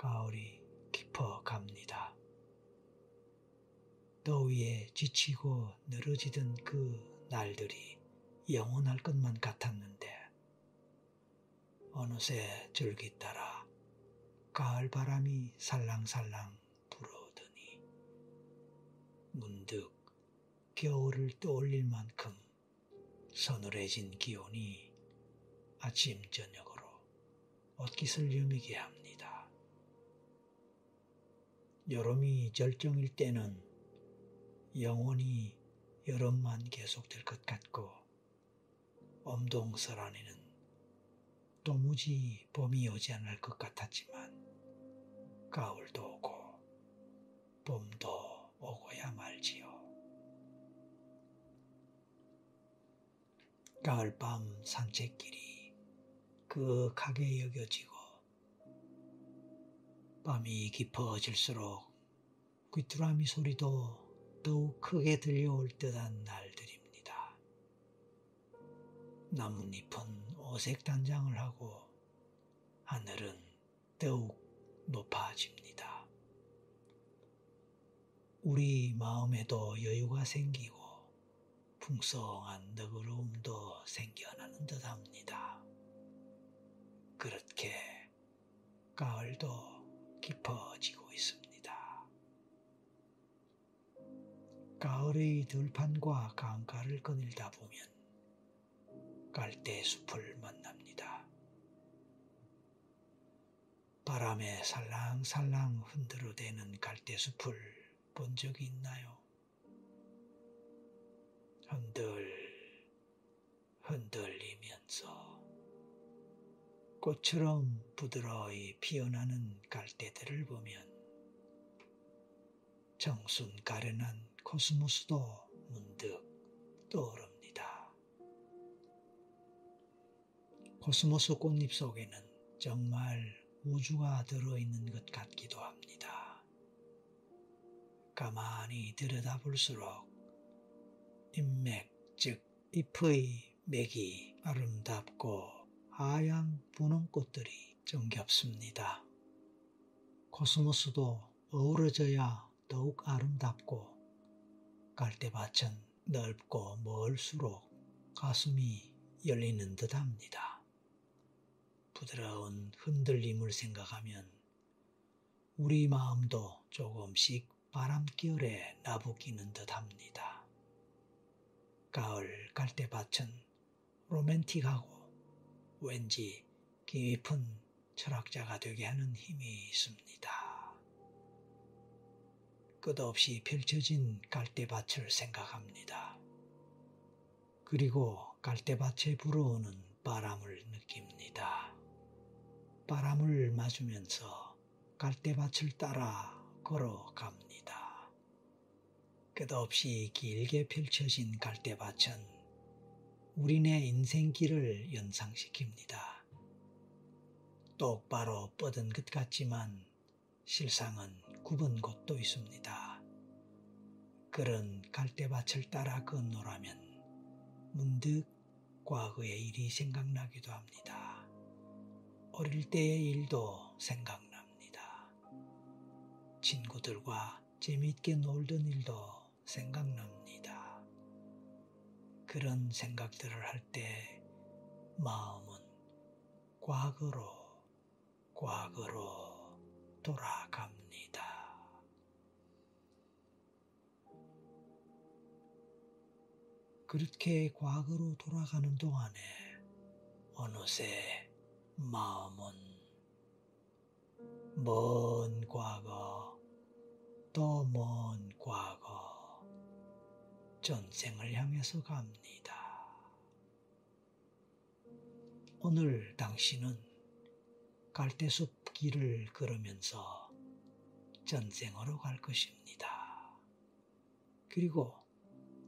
가을이 깊어갑니다. 더위에 지치고 늘어지던 그 날들이 영원할 것만 같았는데 어느새 줄기 따라 가을 바람이 살랑살랑 불어오더니 문득 겨울을 떠올릴 만큼 서늘해진 기온이 아침 저녁으로 옷깃을 여미게 합니다. 여름이 절정일 때는 영원히 여름만 계속될 것 같고 엄동설안에는 도무지 봄이 오지 않을 것 같았지만 가을도 오고 봄도 오고야 말지요. 가을밤 산책길이 그윽하게 여겨지고 밤이 깊어질수록 귀뚜라미 소리도 더욱 크게 들려올 듯한 날들입니다. 나뭇잎은 오색 단장을 하고 하늘은 더욱 높아집니다. 우리 마음에도 여유가 생기고 풍성한 너그러움도 생겨나는 듯 합니다. 그렇게 가을도 깊어지고 있습니다. 가을의 들판과 강가를 거닐다 보면 갈대 숲을 만납니다. 바람에 살랑살랑 흔들어대는 갈대 숲을 본 적이 있나요? 흔들, 흔들리면서 꽃처럼 부드러이 피어나는 갈대들을 보면 청순 가련한 코스모스도 문득 떠오릅니다. 코스모스 꽃잎 속에는 정말 우주가 들어있는 것 같기도 합니다. 가만히 들여다볼수록 잎맥, 즉 잎의 맥이 아름답고 하얀 분홍꽃들이 정겹습니다. 코스모스도 어우러져야 더욱 아름답고 갈대밭은 넓고 멀수록 가슴이 열리는 듯 합니다. 부드러운 흔들림을 생각하면 우리 마음도 조금씩 바람결에 나부끼는 듯 합니다. 가을 갈대밭은 로맨틱하고 왠지 깊은 철학자가 되게 하는 힘이 있습니다. 끝없이 펼쳐진 갈대밭을 생각합니다. 그리고 갈대밭에 불어오는 바람을 느낍니다. 바람을 맞으면서 갈대밭을 따라 걸어갑니다. 끝없이 길게 펼쳐진 갈대밭은 우리네 인생길을 연상시킵니다. 똑바로 뻗은 것 같지만 실상은 굽은 곳도 있습니다. 그런 갈대밭을 따라 건너라면 문득 과거의 일이 생각나기도 합니다. 어릴 때의 일도 생각납니다. 친구들과 재미있게 놀던 일도 생각납니다. 그런 생각들을 할 때 마음은 과거로, 과거로 돌아갑니다. 그렇게 과거로 돌아가는 동안에 어느새 마음은 먼 과거, 또 먼 과거, 전생을 향해서 갑니다. 오늘 당신은 갈대숲 길을 걸으면서 전생으로 갈 것입니다. 그리고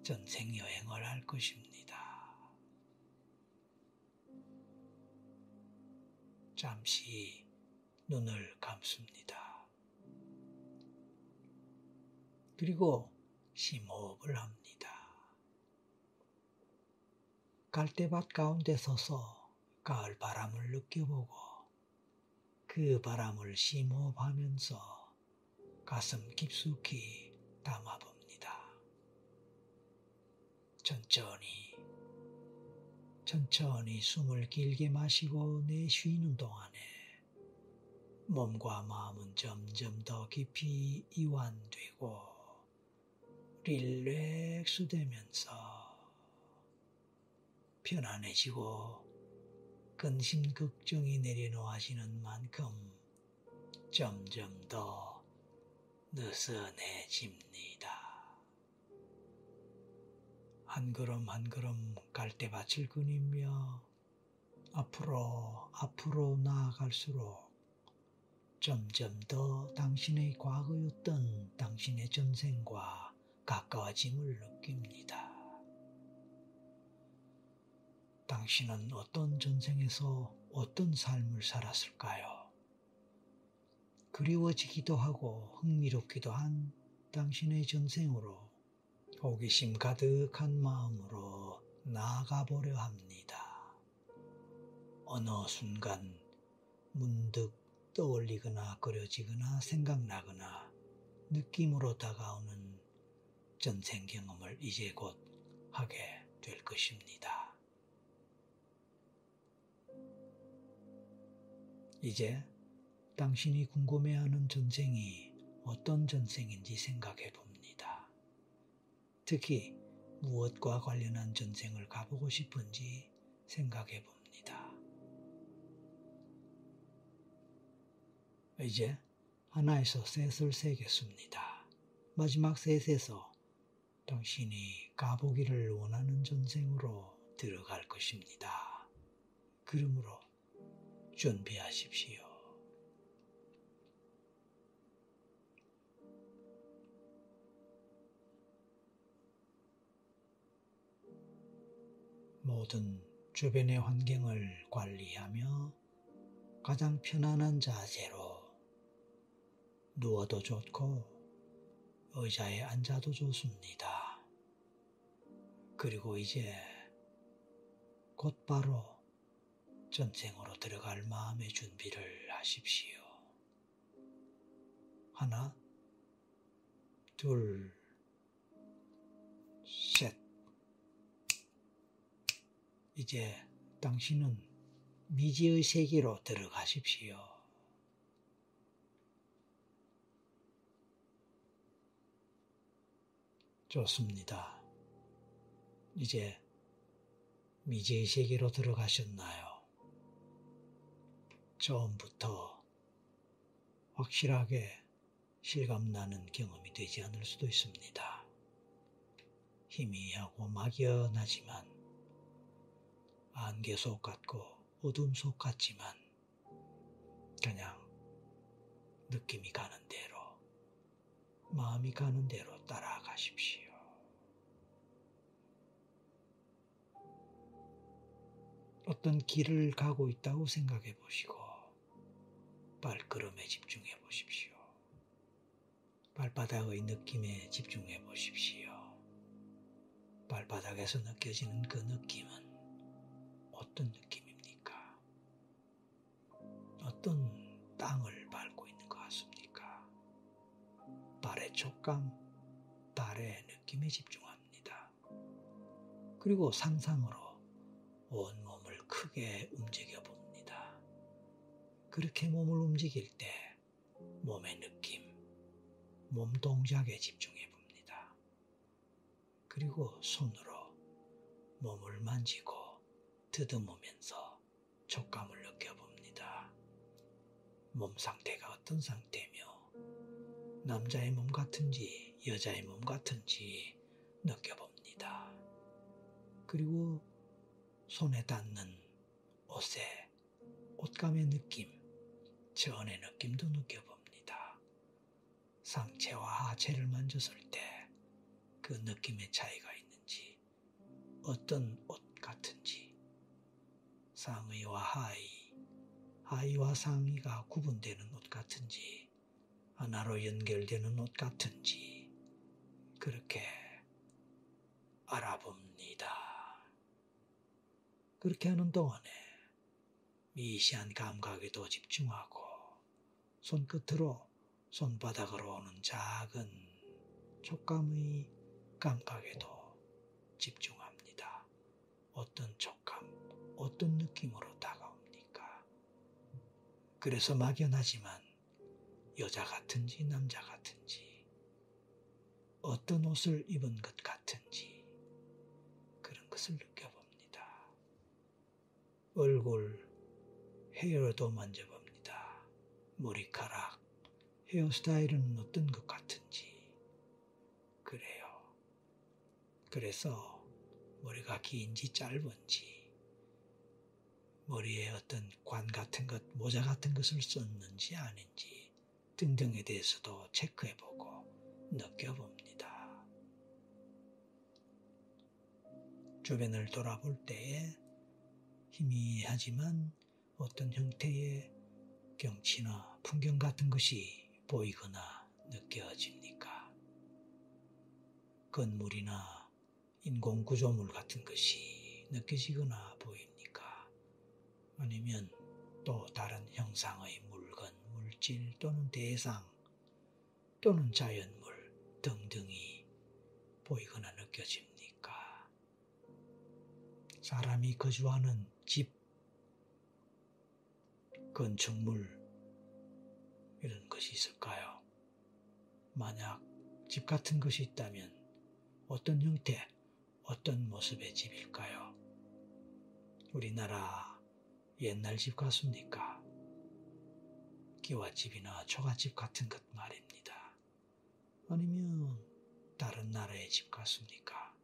전생 여행을 할 것입니다. 잠시 눈을 감습니다. 그리고 심호흡을 합니다. 갈대밭 가운데 서서 가을 바람을 느껴보고 그 바람을 심호흡하면서 가슴 깊숙이 담아봅니다. 천천히, 천천히 숨을 길게 마시고 내쉬는 동안에 몸과 마음은 점점 더 깊이 이완되고 릴렉스 되면서 편안해지고 근심 걱정이 내려놓아지는 만큼 점점 더 느슨해집니다. 한 걸음 한 걸음 갈대밭을 그리며 앞으로 앞으로 나아갈수록 점점 더 당신의 과거였던 당신의 전생과 가까워짐을 느낍니다. 당신은 어떤 전생에서 어떤 삶을 살았을까요? 그리워지기도 하고 흥미롭기도 한 당신의 전생으로 호기심 가득한 마음으로 나아가 보려 합니다. 어느 순간 문득 떠올리거나 그려지거나 생각나거나 느낌으로 다가오는 전생 경험을 이제 곧 하게 될 것입니다. 이제 당신이 궁금해하는 전생이 어떤 전생인지 생각해 봅니다. 특히 무엇과 관련한 전생을 가보고 싶은지 생각해 봅니다. 이제 하나에서 셋을 세겠습니다. 마지막 셋에서 당신이 가보기를 원하는 전생으로 들어갈 것입니다. 그러므로 준비하십시오. 모든 주변의 환경을 관리하며 가장 편안한 자세로 누워도 좋고 의자에 앉아도 좋습니다. 그리고 이제 곧바로 전쟁으로 들어갈 마음의 준비를 하십시오. 하나, 둘, 셋. 이제 당신은 미지의 세계로 들어가십시오. 좋습니다. 이제 미지의 세계로 들어가셨나요? 처음부터 확실하게 실감나는 경험이 되지 않을 수도 있습니다. 희미하고 막연하지만 안개 속 같고 어둠 속 같지만 그냥 느낌이 가는 대로 마음이 가는 대로 따라가십시오. 어떤 길을 가고 있다고 생각해 보시고 발걸음에 집중해 보십시오. 발바닥의 느낌에 집중해 보십시오. 발바닥에서 느껴지는 그 느낌은 어떤 느낌입니까? 어떤 땅을 촉감, 발의 느낌에 집중합니다. 그리고 상상으로 온몸을 크게 움직여 봅니다. 그렇게 몸을 움직일 때 몸의 느낌, 몸 동작에 집중해 봅니다. 그리고 손으로 몸을 만지고 더듬으면서 촉감을 느껴봅니다. 몸 상태가 어떤 상태며 남자의 몸 같은지 여자의 몸 같은지 느껴봅니다. 그리고 손에 닿는 옷의 옷감의 느낌, 전의 느낌도 느껴봅니다. 상체와 하체를 만졌을 때 그 느낌의 차이가 있는지, 어떤 옷 같은지, 상의와 하의, 하의와 상의가 구분되는 옷 같은지, 하나로 연결되는 옷 같은지, 그렇게 알아봅니다. 그렇게 하는 동안에 미시한 감각에도 집중하고 손끝으로 손바닥으로 오는 작은 촉감의 감각에도 집중합니다. 어떤 촉감, 어떤 느낌으로 다가옵니까? 그래서 막연하지만 여자 같은지 남자 같은지 어떤 옷을 입은 것 같은지 그런 것을 느껴봅니다. 얼굴, 헤어도 만져봅니다. 머리카락, 헤어스타일은 어떤 것 같은지 그래요. 그래서 머리가 긴지 짧은지 머리에 어떤 관 같은 것, 모자 같은 것을 썼는지 아닌지 등등에 대해서도 체크해보고 느껴봅니다. 주변을 돌아볼 때에 희미하지만 어떤 형태의 경치나 풍경 같은 것이 보이거나 느껴집니까? 건물이나 인공구조물 같은 것이 느껴지거나 보입니까? 아니면 또 다른 형상의 물질 또는 대상 또는 자연물 등등이 보이거나 느껴집니까? 사람이 거주하는 집, 건축물, 이런 것이 있을까요? 만약 집 같은 것이 있다면 어떤 형태, 어떤 모습의 집일까요? 우리나라 옛날 집 같습니까? 기와집이나 초가집 같은 것 말입니다. 아니면 다른 나라의 집 같습니까?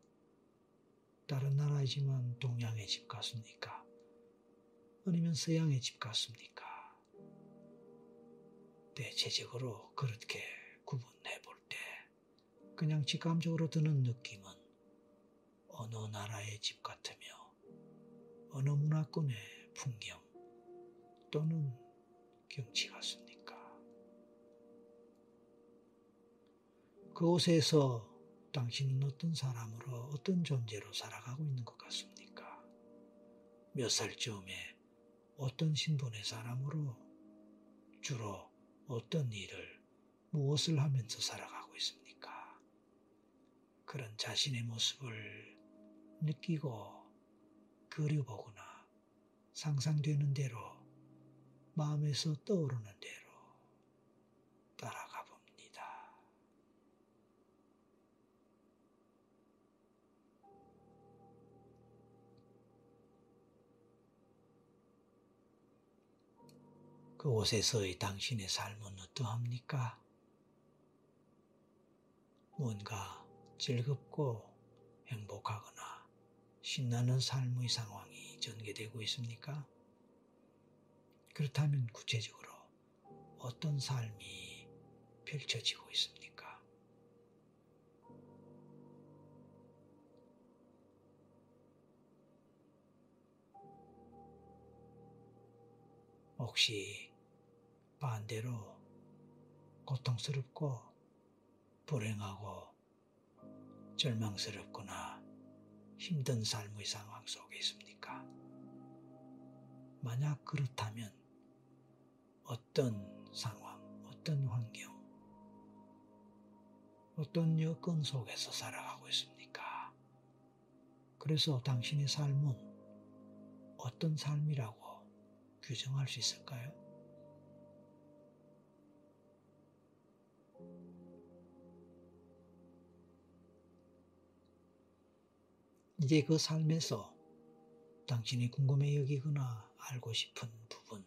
다른 나라이지만 동양의 집 같습니까? 아니면 서양의 집 같습니까? 대체적으로 그렇게 구분해 볼 때 그냥 직감적으로 드는 느낌은 어느 나라의 집 같으며 어느 문화권의 풍경 또는 경치 같습니까? 그곳에서 당신은 어떤 사람으로 어떤 존재로 살아가고 있는 것 같습니까? 몇 살쯤에 어떤 신분의 사람으로 주로 어떤 일을 무엇을 하면서 살아가고 있습니까? 그런 자신의 모습을 느끼고 그려보거나 상상되는 대로 마음에서 떠오르는 대로 따라가 봅니다. 그곳에서의 당신의 삶은 어떠합니까? 뭔가 즐겁고 행복하거나 신나는 삶의 상황이 전개되고 있습니까? 그렇다면 구체적으로 어떤 삶이 펼쳐지고 있습니까? 혹시 반대로 고통스럽고 불행하고 절망스럽거나 힘든 삶의 상황 속에 있습니까? 만약 그렇다면 어떤 상황, 어떤 환경, 어떤 여건 속에서 살아가고 있습니까? 그래서 당신의 삶은 어떤 삶이라고 규정할 수 있을까요? 이제 그 삶에서 당신이 궁금해 여기거나 알고 싶은 부분,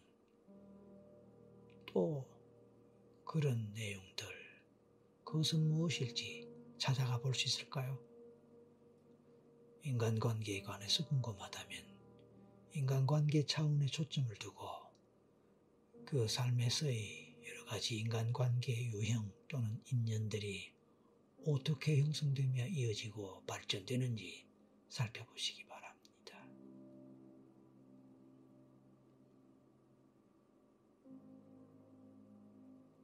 또 그런 내용들, 그것은 무엇일지 찾아가 볼 수 있을까요? 인간관계에 관해서 궁금하다면 인간관계 차원의 초점을 두고 그 삶에서의 여러 가지 인간관계 유형 또는 인연들이 어떻게 형성되며 이어지고 발전되는지 살펴보시기 바랍니다.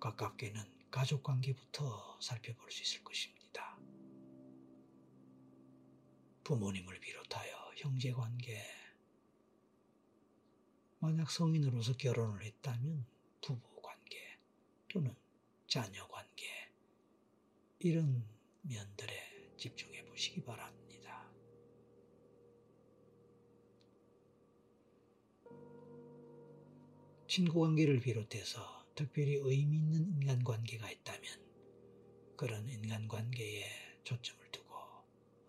가깝게는 가족 관계부터 살펴볼 수 있을 것입니다. 부모님을 비롯하여 형제 관계, 만약 성인으로서 결혼을 했다면 부부 관계, 또는 자녀 관계 이런 면들에 집중해 보시기 바랍니다. 친구 관계를 비롯해서 특별히 의미 있는 인간 관계가 있다면 그런 인간 관계에 초점을 두고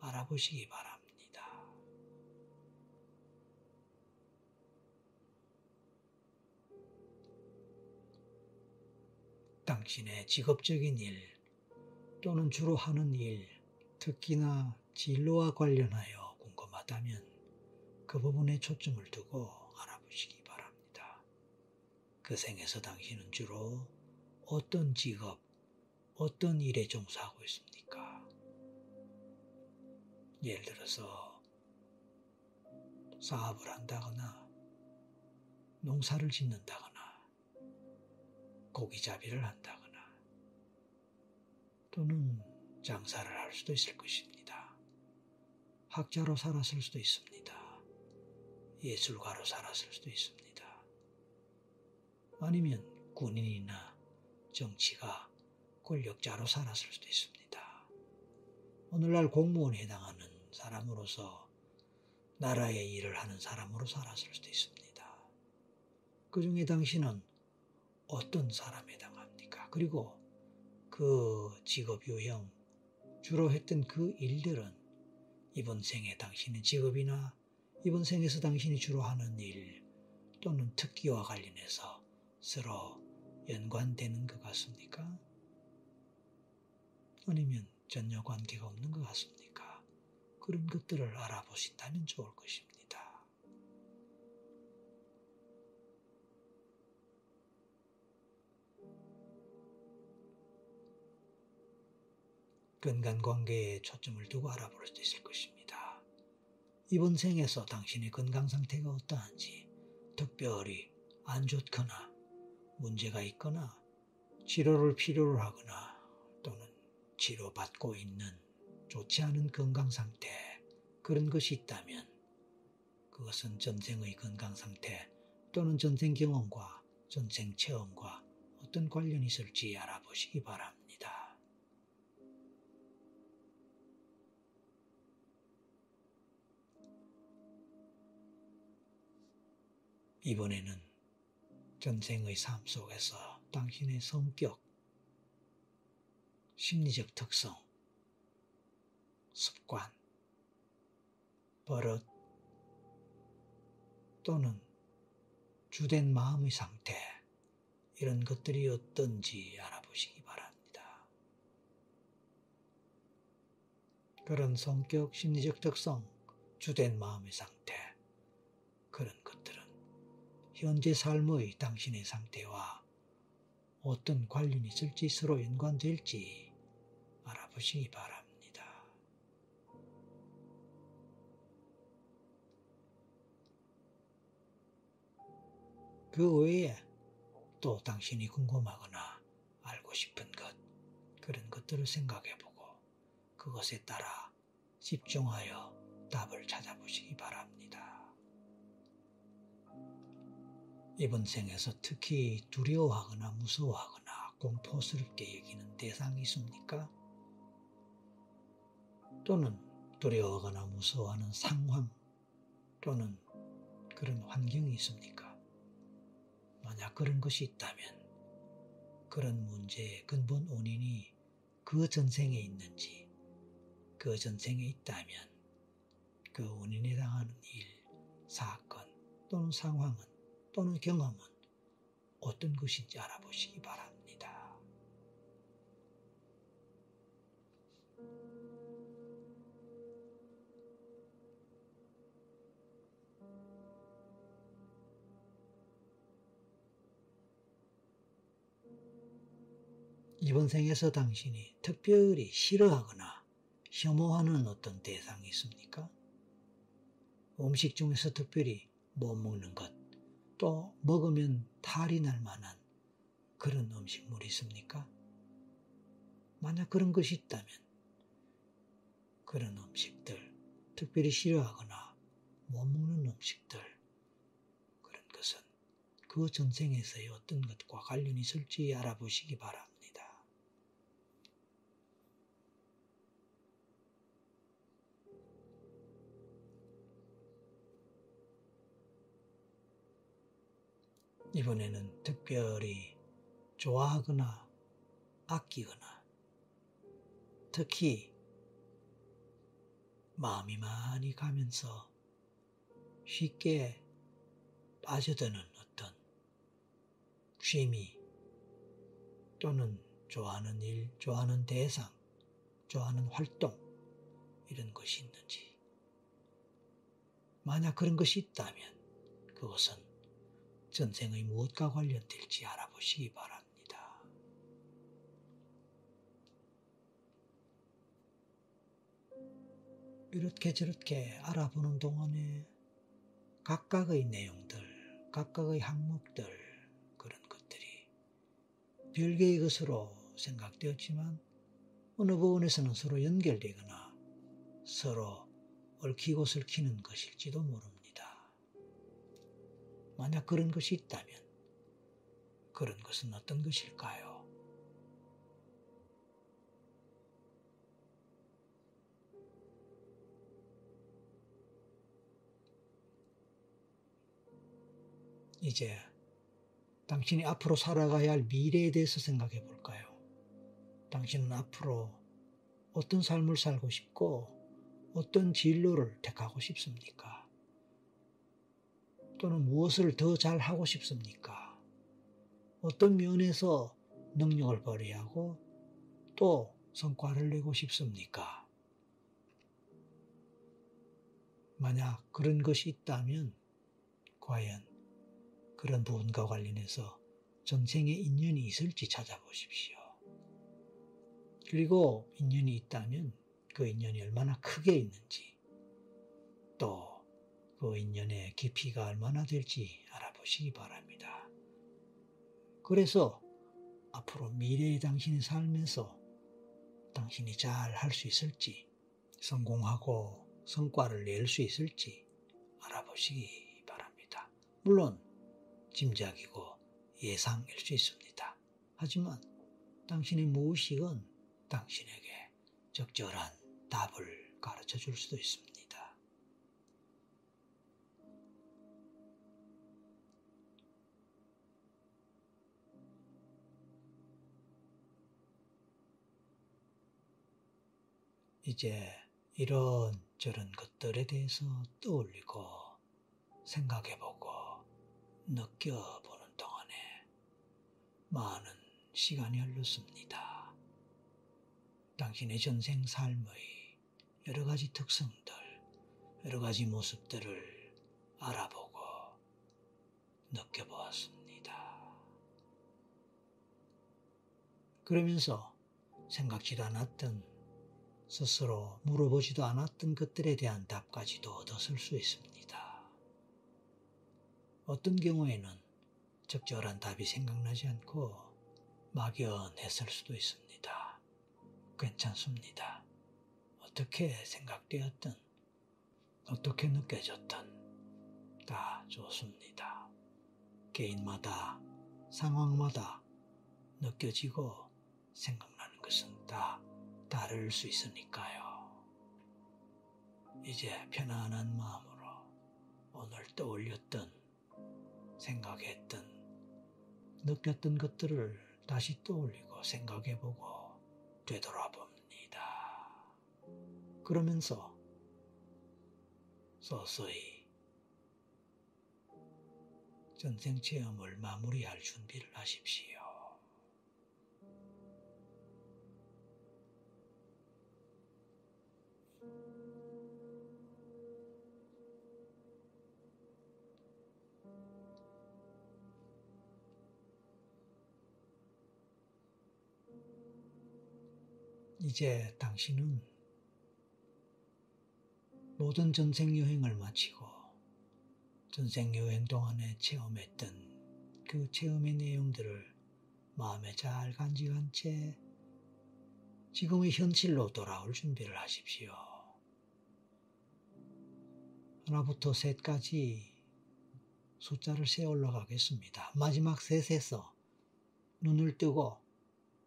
알아보시기 바랍니다. 당신의 직업적인 일 또는 주로 하는 일, 특히나 진로와 관련하여 궁금하다면 그 부분에 초점을 두고 알아보시기 바랍니다. 그 생에서 당신은 주로 어떤 직업, 어떤 일에 종사하고 있습니까? 예를 들어서 사업을 한다거나 농사를 짓는다거나 고기잡이를 한다거나 또는 장사를 할 수도 있을 것입니다. 학자로 살았을 수도 있습니다. 예술가로 살았을 수도 있습니다. 아니면 군인이나 정치가 권력자로 살았을 수도 있습니다. 오늘날 공무원에 해당하는 사람으로서 나라의 일을 하는 사람으로 살았을 수도 있습니다. 그 중에 당신은 어떤 사람에 해당합니까? 그리고 그 직업 유형, 주로 했던 그 일들은 이번 생에 당신의 직업이나 이번 생에서 당신이 주로 하는 일 또는 특기와 관련해서 서로 연관되는 것 같습니까? 아니면 전혀 관계가 없는 것 같습니까? 그런 것들을 알아보신다면 좋을 것입니다. 건강관계에 초점을 두고 알아볼 수 있을 것입니다. 이번 생에서 당신의 건강 상태가 어떠한지, 특별히 안 좋거나 문제가 있거나 치료를 필요로 하거나 또는 치료받고 있는 좋지 않은 건강 상태, 그런 것이 있다면 그것은 전생의 건강 상태 또는 전생 경험과 전생 체험과 어떤 관련이 있을지 알아보시기 바랍니다. 이번에는 전생의 삶 속에서 당신의 성격, 심리적 특성, 습관, 버릇 또는 주된 마음의 상태 이런 것들이 어떤지 알아보시기 바랍니다. 그런 성격, 심리적 특성, 주된 마음의 상태 그런 것들은 현재 삶의 당신의 상태와 어떤 관련이 있을지 서로 연관될지 알아보시기 바랍니다. 그 외에 또 당신이 궁금하거나 알고 싶은 것, 그런 것들을 생각해보고 그것에 따라 집중하여 답을 찾아보시기 바랍니다. 이번 생에서 특히 두려워하거나 무서워하거나 공포스럽게 여기는 대상이 있습니까? 또는 두려워하거나 무서워하는 상황 또는 그런 환경이 있습니까? 만약 그런 것이 있다면 그런 문제의 근본 원인이 그 전생에 있는지 그 전생에 있다면 그 원인에 해당하는 일, 사건 또는 상황은 또는 경험은 어떤 것인지 알아보시기 바랍니다. 이번 생에서 당신이 특별히 싫어하거나 혐오하는 어떤 대상이 있습니까? 음식 중에서 특별히 못 먹는 것, 또 먹으면 탈이 날 만한 그런 음식물이 있습니까? 만약 그런 것이 있다면 그런 음식들, 특별히 싫어하거나 못 먹는 음식들, 그런 것은 그 전생에서의 어떤 것과 관련이 있을지 알아보시기 바랍니다. 이번에는 특별히 좋아하거나 아끼거나 특히 마음이 많이 가면서 쉽게 빠져드는 어떤 취미 또는 좋아하는 일, 좋아하는 대상, 좋아하는 활동 이런 것이 있는지. 만약 그런 것이 있다면 그것은 전생의 무엇과 관련될지 알아보시기 바랍니다. 이렇게 저렇게 알아보는 동안에 각각의 내용들, 각각의 항목들, 그런 것들이 별개의 것으로 생각되었지만 어느 부분에서는 서로 연결되거나 서로 얽히고 설키는 것일지도 모릅니다. 만약 그런 것이 있다면 그런 것은 어떤 것일까요? 이제 당신이 앞으로 살아가야 할 미래에 대해서 생각해 볼까요? 당신은 앞으로 어떤 삶을 살고 싶고 어떤 진로를 택하고 싶습니까? 또는 무엇을 더 잘 하고 싶습니까? 어떤 면에서 능력을 발휘하고 또 성과를 내고 싶습니까? 만약 그런 것이 있다면 과연 그런 부분과 관련해서 전생에 인연이 있을지 찾아보십시오. 그리고 인연이 있다면 그 인연이 얼마나 크게 있는지 또 그 인연의 깊이가 얼마나 될지 알아보시기 바랍니다. 그래서 앞으로 미래의 당신의 삶에서 당신이 잘 할 수 있을지 성공하고 성과를 낼 수 있을지 알아보시기 바랍니다. 물론 짐작이고 예상일 수 있습니다. 하지만 당신의 무의식은 당신에게 적절한 답을 가르쳐 줄 수도 있습니다. 이제 이런 저런 것들에 대해서 떠올리고 생각해보고 느껴보는 동안에 많은 시간이 흘렀습니다. 당신의 전생 삶의 여러 가지 특성들, 여러 가지 모습들을 알아보고 느껴보았습니다. 그러면서 생각지도 않았던 스스로 물어보지도 않았던 것들에 대한 답까지도 얻었을 수 있습니다. 어떤 경우에는 적절한 답이 생각나지 않고 막연했을 수도 있습니다. 괜찮습니다. 어떻게 생각되었든, 어떻게 느껴졌든 다 좋습니다. 개인마다, 상황마다 느껴지고 생각나는 것은 다 다를 수 있으니까요. 이제 편안한 마음으로 오늘 떠올렸던 생각했던, 느꼈던 것들을 다시 떠올리고 생각해보고 되돌아봅니다. 그러면서 서서히 전생 체험을 마무리할 준비를 하십시오. 이제 당신은 모든 전생 여행을 마치고 전생 여행 동안에 체험했던 그 체험의 내용들을 마음에 잘 간직한 채 지금의 현실로 돌아올 준비를 하십시오. 하나부터 셋까지 숫자를 세 올라가겠습니다. 마지막 셋에서 눈을 뜨고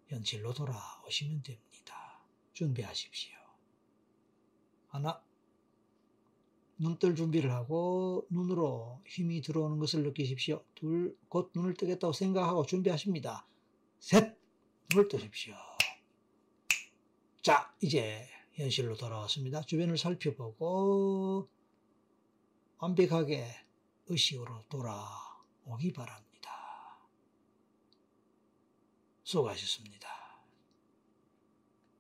현실로 돌아오시면 됩니다. 준비하십시오. 하나, 눈뜰 준비를 하고 눈으로 힘이 들어오는 것을 느끼십시오. 둘, 곧 눈을 뜨겠다고 생각하고 준비하십니다. 셋, 눈을 뜨십시오. 자, 이제 현실로 돌아왔습니다. 주변을 살펴보고 완벽하게 의식으로 돌아오기 바랍니다. 수고하셨습니다.